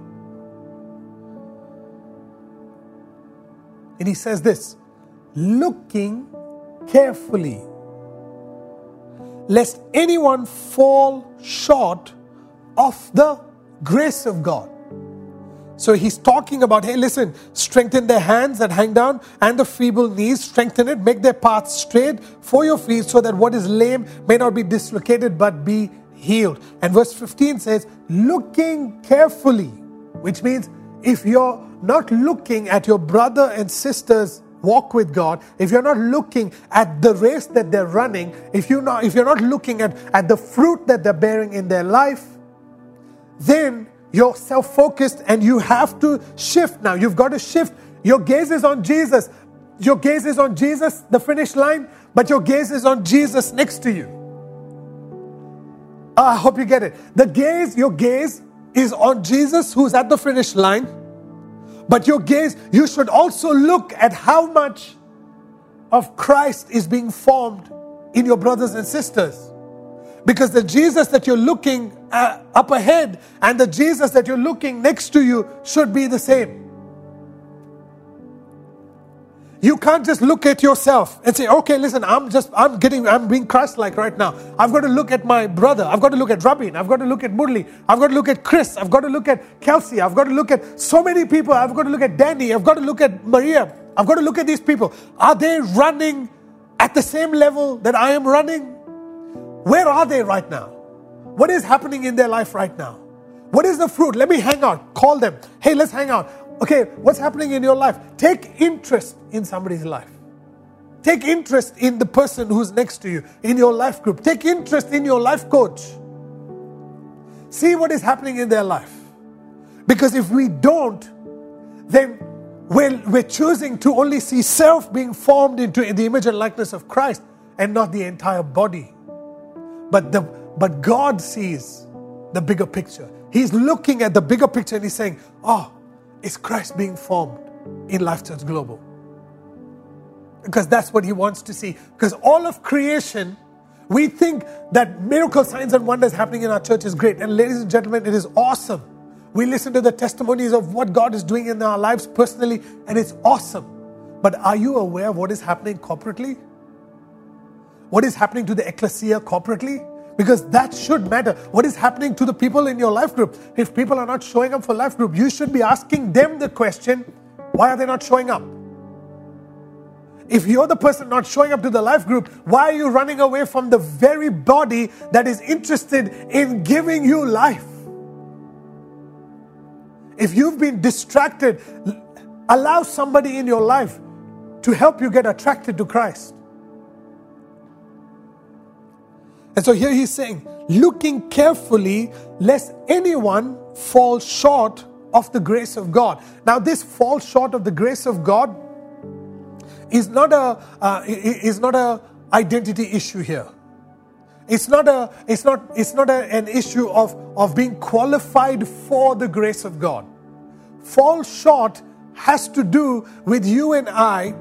And he says this looking carefully, lest anyone fall short of the grace of God. So he's talking about, hey, listen, strengthen their hands that hang down and the feeble knees, strengthen it, make their paths straight for your feet so that what is lame may not be dislocated but be healed. And verse 15 says, looking carefully, which means if you're not looking at your brother and sister's walk with God, if you're not looking at the race that they're running, if you're not, if you're not looking at, at the fruit that they're bearing in their life, then you're self focused and you have to shift now. You've got to shift. Your gaze is on Jesus. Your gaze is on Jesus, the finish line, but your gaze is on Jesus next to you. Oh, I hope you get it. The gaze, your gaze is on Jesus who's at the finish line, but your gaze, you should also look at how much of Christ is being formed in your brothers and sisters. Because the Jesus that you're looking uh, up ahead and the Jesus that you're looking next to you should be the same. You can't just look at yourself and say, okay, listen, I'm just, I'm getting, I'm being Christ like right now. I've got to look at my brother. I've got to look at Rabin. I've got to look at Murli. I've got to look at Chris. I've got to look at Kelsey. I've got to look at so many people. I've got to look at Danny. I've got to look at Maria. I've got to look at these people. Are they running at the same level that I am running? Where are they right now? What is happening in their life right now? What is the fruit? Let me hang out. Call them. Hey, let's hang out. Okay, what's happening in your life? Take interest in somebody's life. Take interest in the person who's next to you, in your life group. Take interest in your life coach. See what is happening in their life. Because if we don't, then we're, we're choosing to only see self being formed into the image and likeness of Christ and not the entire body. But the but God sees the bigger picture. He's looking at the bigger picture and he's saying, Oh, is Christ being formed in Life Church Global? Because that's what he wants to see. Because all of creation, we think that miracle signs and wonders happening in our church is great. And ladies and gentlemen, it is awesome. We listen to the testimonies of what God is doing in our lives personally, and it's awesome. But are you aware of what is happening corporately? What is happening to the ecclesia corporately? because that should matter. What is happening to the people in your life group? If people are not showing up for life group, you should be asking them the question why are they not showing up? If you're the person not showing up to the life group, why are you running away from the very body that is interested in giving you life? If you've been distracted, allow somebody in your life to help you get attracted to Christ. And so here he's saying, looking carefully lest anyone fall short of the grace of God. Now, this fall short of the grace of God is not a uh, is not a identity issue here. It's not a it's not it's not a, an issue of of being qualified for the grace of God. Fall short has to do with you and I.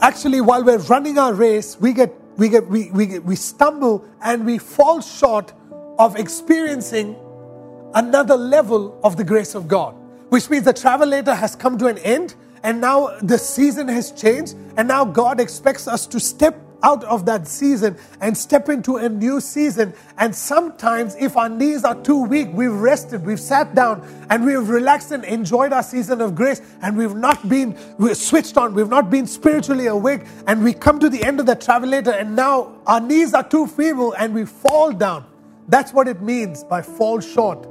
Actually, while we're running our race, we get we, get, we, we, get, we stumble and we fall short of experiencing another level of the grace of God, which means the travelator has come to an end and now the season has changed and now God expects us to step out of that season and step into a new season. And sometimes, if our knees are too weak, we've rested, we've sat down, and we've relaxed and enjoyed our season of grace, and we've not been switched on, we've not been spiritually awake, and we come to the end of the travelator, and now our knees are too feeble and we fall down. That's what it means by fall short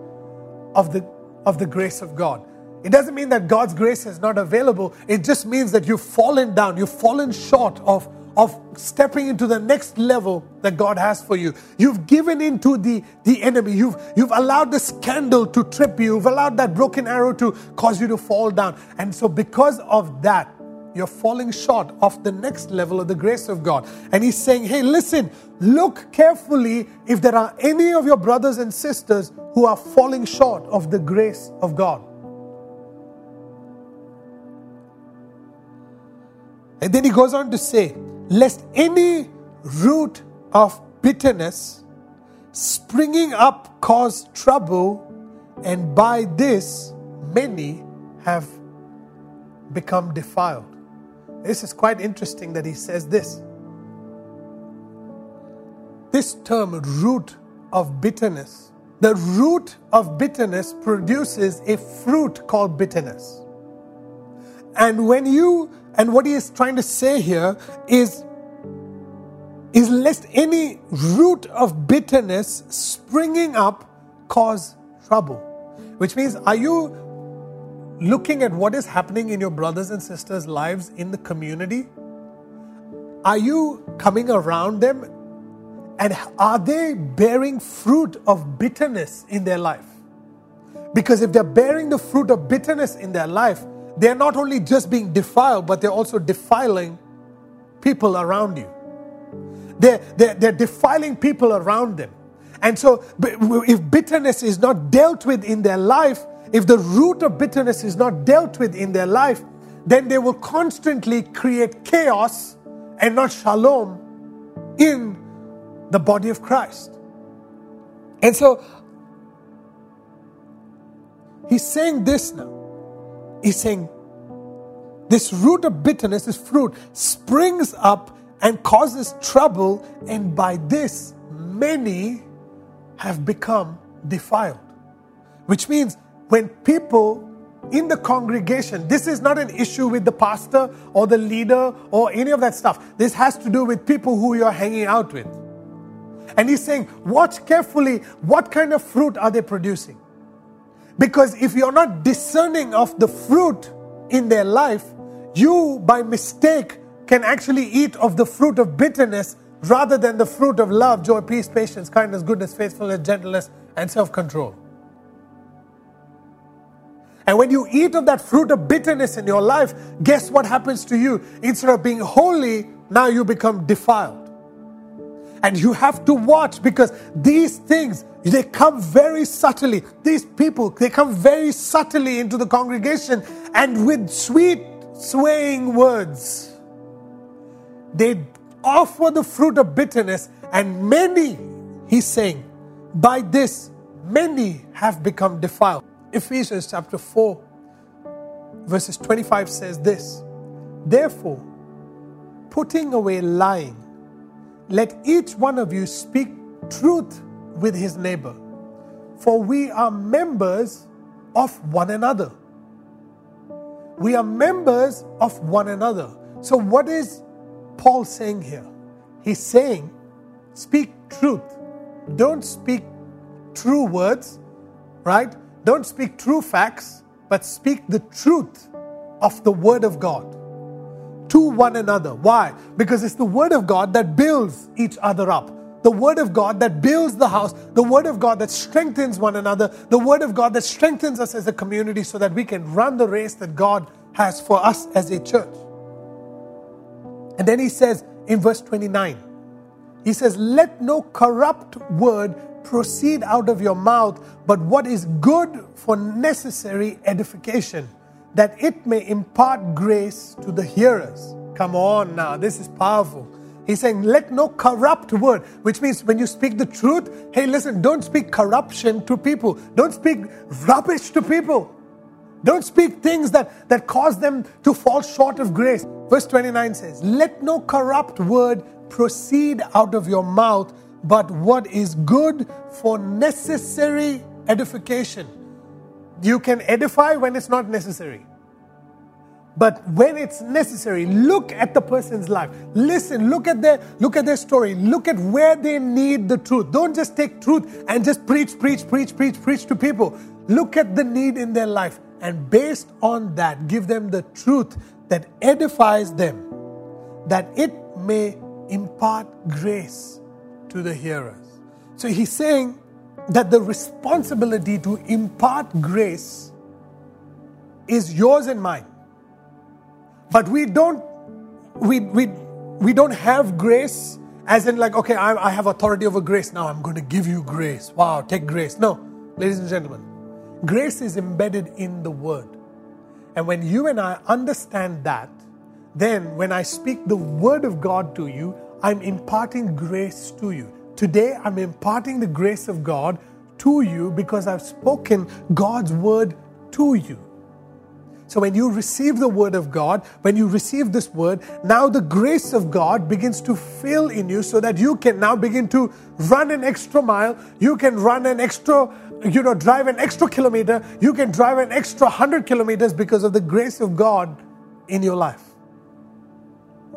of the, of the grace of God. It doesn't mean that God's grace is not available. It just means that you've fallen down, you've fallen short of of stepping into the next level that God has for you. You've given into the, the enemy. You've, you've allowed the scandal to trip you. You've allowed that broken arrow to cause you to fall down. And so, because of that, you're falling short of the next level of the grace of God. And He's saying, hey, listen, look carefully if there are any of your brothers and sisters who are falling short of the grace of God. And then he goes on to say, lest any root of bitterness springing up cause trouble, and by this many have become defiled. This is quite interesting that he says this. This term, root of bitterness, the root of bitterness produces a fruit called bitterness. And when you, and what he is trying to say here is, is lest any root of bitterness springing up cause trouble. Which means, are you looking at what is happening in your brothers and sisters' lives in the community? Are you coming around them and are they bearing fruit of bitterness in their life? Because if they're bearing the fruit of bitterness in their life, they're not only just being defiled, but they're also defiling people around you. They're, they're, they're defiling people around them. And so, if bitterness is not dealt with in their life, if the root of bitterness is not dealt with in their life, then they will constantly create chaos and not shalom in the body of Christ. And so he's saying this now. He's saying this root of bitterness, this fruit, springs up and causes trouble, and by this many have become defiled. Which means when people in the congregation, this is not an issue with the pastor or the leader or any of that stuff. This has to do with people who you're hanging out with. And he's saying, watch carefully what kind of fruit are they producing? Because if you're not discerning of the fruit in their life, you by mistake can actually eat of the fruit of bitterness rather than the fruit of love, joy, peace, patience, kindness, goodness, faithfulness, gentleness, and self control. And when you eat of that fruit of bitterness in your life, guess what happens to you? Instead of being holy, now you become defiled. And you have to watch because these things, they come very subtly. These people, they come very subtly into the congregation and with sweet, swaying words, they offer the fruit of bitterness. And many, he's saying, by this, many have become defiled. Ephesians chapter 4, verses 25 says this Therefore, putting away lying, let each one of you speak truth with his neighbor, for we are members of one another. We are members of one another. So, what is Paul saying here? He's saying, speak truth. Don't speak true words, right? Don't speak true facts, but speak the truth of the Word of God to one another. Why? Because it's the Word of God that builds each other up. The Word of God that builds the house, the Word of God that strengthens one another, the Word of God that strengthens us as a community so that we can run the race that God has for us as a church. And then he says in verse 29, he says, Let no corrupt word proceed out of your mouth, but what is good for necessary edification, that it may impart grace to the hearers. Come on now, this is powerful. He's saying, let no corrupt word, which means when you speak the truth, hey, listen, don't speak corruption to people. Don't speak rubbish to people. Don't speak things that, that cause them to fall short of grace. Verse 29 says, Let no corrupt word proceed out of your mouth, but what is good for necessary edification. You can edify when it's not necessary. But when it's necessary, look at the person's life. Listen, look at their look at their story. Look at where they need the truth. Don't just take truth and just preach, preach, preach, preach, preach to people. Look at the need in their life and based on that, give them the truth that edifies them, that it may impart grace to the hearers. So he's saying that the responsibility to impart grace is yours and mine. But we don't we we we don't have grace as in like okay I, I have authority over grace now I'm going to give you grace. Wow, take grace. No, ladies and gentlemen, grace is embedded in the word. And when you and I understand that, then when I speak the word of God to you, I'm imparting grace to you. Today, I'm imparting the grace of God to you because I've spoken God's word to you. So when you receive the word of God, when you receive this word, now the grace of God begins to fill in you so that you can now begin to run an extra mile. You can run an extra, you know, drive an extra kilometer. You can drive an extra 100 kilometers because of the grace of God in your life.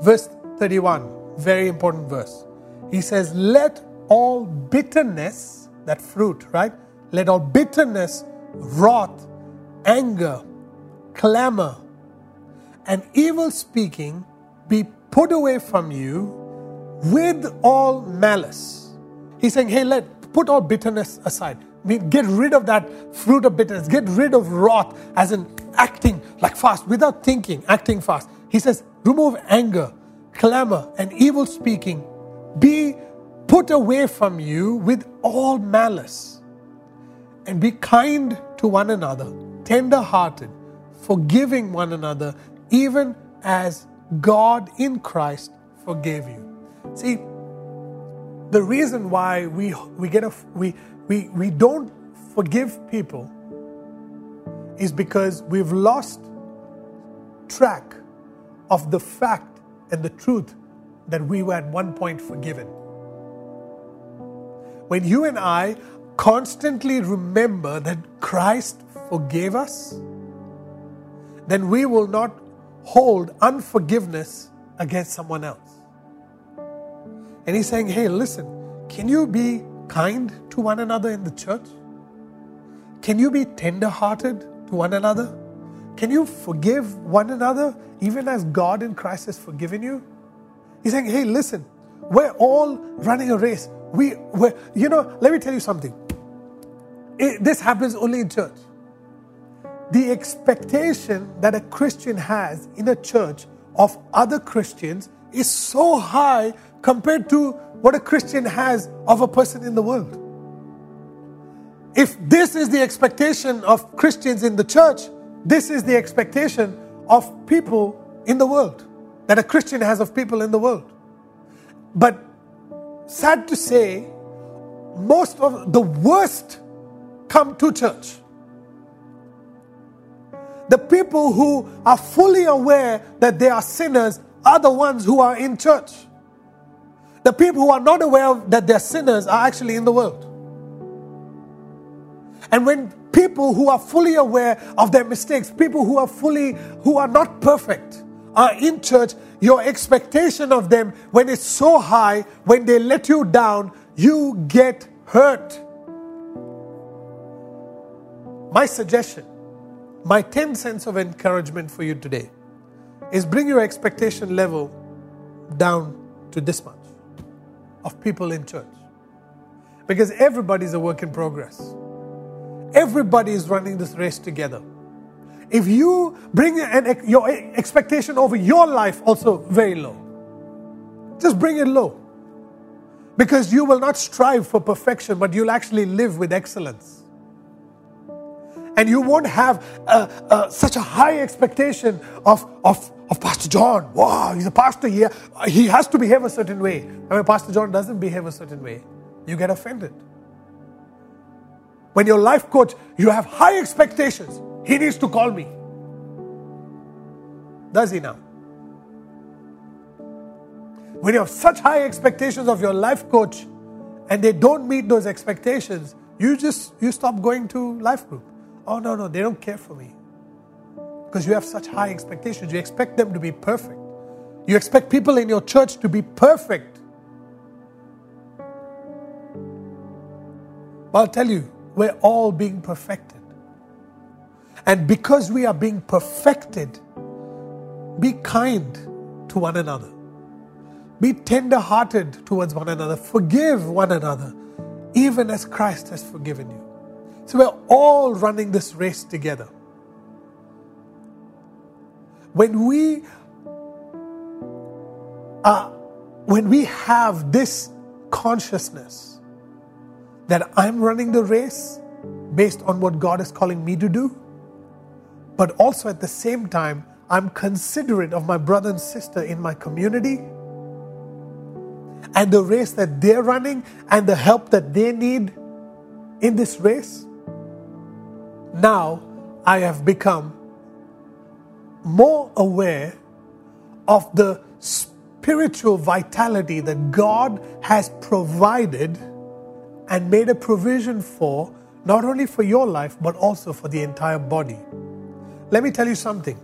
Verse 31, very important verse. He says, Let all bitterness, that fruit, right? Let all bitterness, wrath, anger, clamor, and evil speaking be put away from you with all malice. He's saying, hey, let put all bitterness aside. I mean, get rid of that fruit of bitterness. Get rid of wrath, as in acting like fast without thinking, acting fast. He says, remove anger, clamor, and evil speaking. Be put away from you with all malice. And be kind to one another, tender hearted forgiving one another, even as God in Christ forgave you. See, the reason why we, we, get a, we, we, we don't forgive people is because we've lost track of the fact and the truth that we were at one point forgiven. When you and I constantly remember that Christ forgave us, then we will not hold unforgiveness against someone else. And he's saying, hey, listen, can you be kind to one another in the church? Can you be tender hearted to one another? Can you forgive one another even as God in Christ has forgiven you? He's saying, hey, listen, we're all running a race. We, we you know, let me tell you something. It, this happens only in church the expectation that a Christian has in a church of other Christians is so high compared to what a Christian has of a person in the world. If this is the expectation of Christians in the church, this is the expectation of people in the world, that a Christian has of people in the world. But sad to say, most of the worst come to church. The people who are fully aware that they are sinners are the ones who are in church. The people who are not aware that they're sinners are actually in the world. And when people who are fully aware of their mistakes, people who are fully, who are not perfect, are in church, your expectation of them, when it's so high, when they let you down, you get hurt. My suggestion my 10 cents of encouragement for you today is bring your expectation level down to this much of people in church. Because everybody's a work in progress. Everybody is running this race together. If you bring an, your expectation over your life also very low, just bring it low. Because you will not strive for perfection, but you'll actually live with excellence and you won't have uh, uh, such a high expectation of, of, of Pastor John. Wow, he's a pastor here. He has to behave a certain way. I mean, Pastor John doesn't behave a certain way. You get offended. When your life coach, you have high expectations. He needs to call me. Does he now? When you have such high expectations of your life coach and they don't meet those expectations, you just you stop going to life group. Oh, no, no, they don't care for me. Because you have such high expectations. You expect them to be perfect. You expect people in your church to be perfect. But I'll tell you, we're all being perfected. And because we are being perfected, be kind to one another. Be tender hearted towards one another. Forgive one another, even as Christ has forgiven you. So we're all running this race together. When we are, when we have this consciousness that I'm running the race based on what God is calling me to do, but also at the same time, I'm considerate of my brother and sister in my community and the race that they're running and the help that they need in this race now I have become more aware of the spiritual vitality that God has provided and made a provision for, not only for your life, but also for the entire body. Let me tell you something.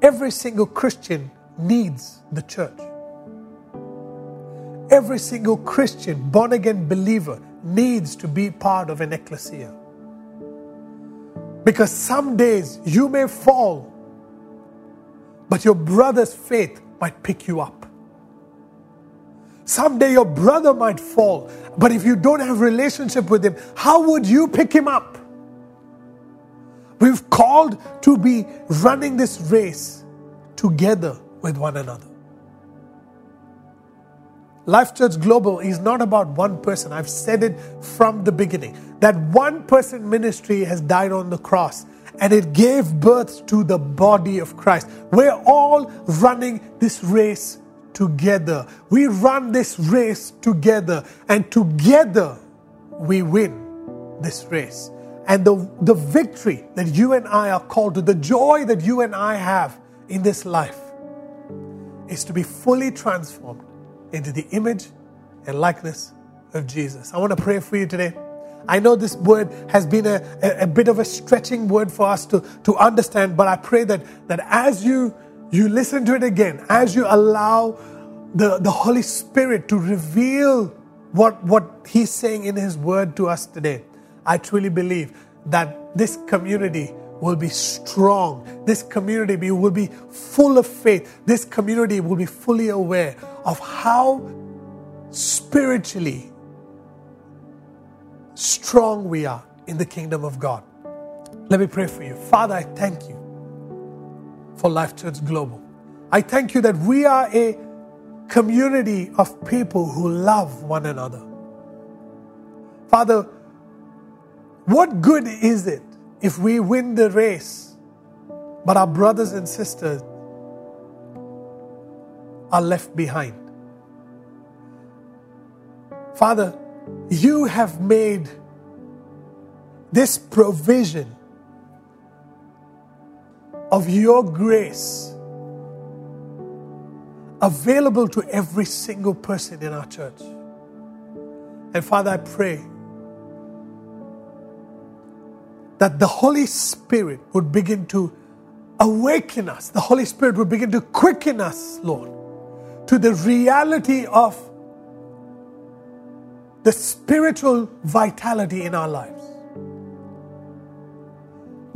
Every single Christian needs the church. Every single Christian, born again believer, needs to be part of an ecclesia. Because some days you may fall, but your brother's faith might pick you up. Someday your brother might fall, but if you don't have relationship with him, how would you pick him up? We've called to be running this race together with one another. Life Church Global is not about one person. I've said it from the beginning. That one person ministry has died on the cross and it gave birth to the body of Christ. We're all running this race together. We run this race together, and together we win this race. And the, the victory that you and I are called to, the joy that you and I have in this life, is to be fully transformed into the image and likeness of Jesus. I want to pray for you today. I know this word has been a, a, a, bit of a stretching word for us to, to understand, but I pray that, that as you you listen to it again, as you allow the, the Holy Spirit to reveal what, what He's saying in His Word to us today, I truly believe that this community will be strong. This community will be full of faith. This community will be fully aware of how spiritually strong we are in the kingdom of God. Let me pray for you. Father, I thank you for Life Church Global. I thank you that we are a community of people who love one another. Father, what good is it if we win the race, but our brothers and sisters are left behind? Father, you have made this provision of your grace available to every single person in our church. And Father, I pray that the Holy Spirit would begin to awaken us, the Holy Spirit would begin to quicken us, Lord, to the reality of the spiritual vitality in our lives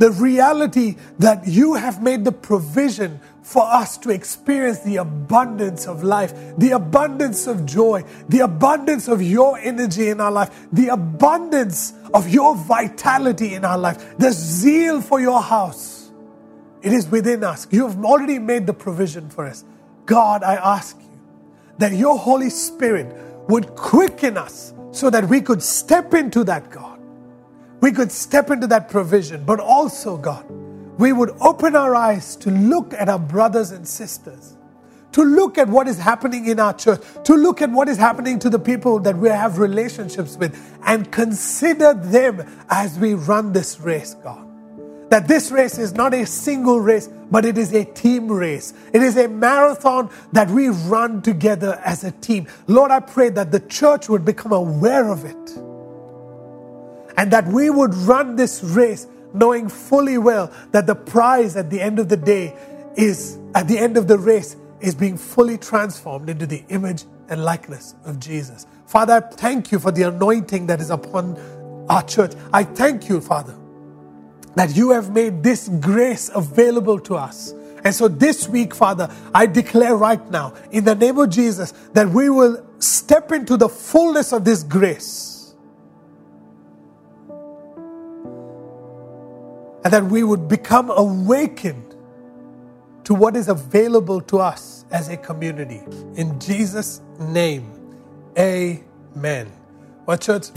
the reality that you have made the provision for us to experience the abundance of life, the abundance of joy, the abundance of your energy in our life, the abundance of your vitality in our life, the zeal for your house. It is within us. You have already made the provision for us. God, I ask you that your Holy Spirit would quicken us so that we could step into that, God we could step into that provision, but also, God, we would open our eyes to look at our brothers and sisters, to look at what is happening in our church, to look at what is happening to the people that we have relationships with, and consider them as we run this race, God. That this race is not a single race, but it is a team race. It is a marathon that we run together as a team. Lord, I pray that the church would become aware of it and that we would run this race knowing fully well that the prize at the end of the day is, at the end of the race, is being fully transformed into the image and likeness of Jesus. Father, I thank you for the anointing that is upon our church. I thank you, Father, that you have made this grace available to us. And so this week, Father, I declare right now, in the name of Jesus, that we will step into the fullness of this grace and that we would become awakened to what is available to us as a community. In Jesus' name, amen. Well, church,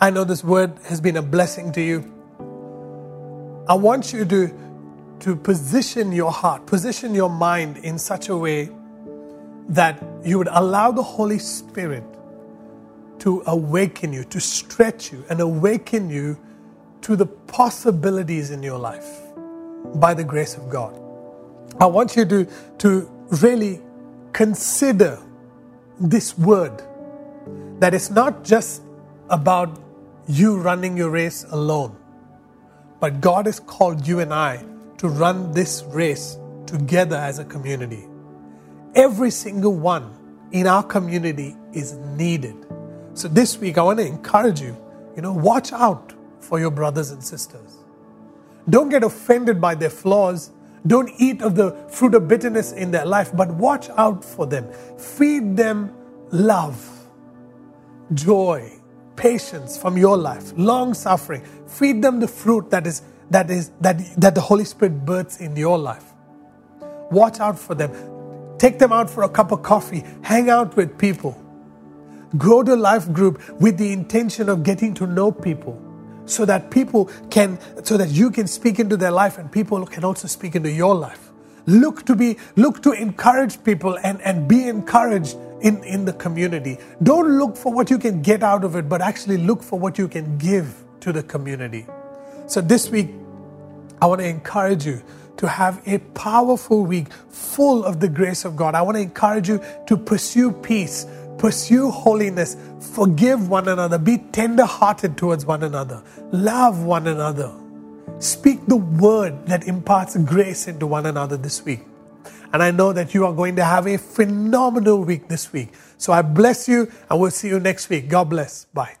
I know this word has been a blessing to you. I want you to, to position your heart, position your mind in such a way that you would allow the Holy Spirit to awaken you, to stretch you, and awaken you to the possibilities in your life. by the grace of God. I want you to, to really consider this word that it's not just about you running your race alone, but God has called you and I to run this race together as a community. Every single one in our community is needed. So this week, I want to encourage you, you know, watch out for your brothers and sisters. Don't get offended by their flaws. Don't eat of the fruit of bitterness in their life, but watch out for them. Feed them love, joy, patience from your life, long suffering. Feed them the fruit that is that is that that the Holy Spirit births in your life. Watch out for them. Take them out for a cup of coffee. Hang out with people. Grow the life group with the intention of getting to know people so that people can, so that you can speak into their life and people can also speak into your life. Look to be, look to encourage people and, and be encouraged in, in the community. Don't look for what you can get out of it, but actually look for what you can give to the community. So this week, I want to encourage you to have a powerful week full of the grace of God. I want to encourage you to pursue peace, pursue holiness, forgive one another, be tender hearted towards one another, love one another. Speak the word that imparts grace into one another this week. And I know that you are going to have a phenomenal week this week. So I bless you and we'll see you next week. God bless. Bye.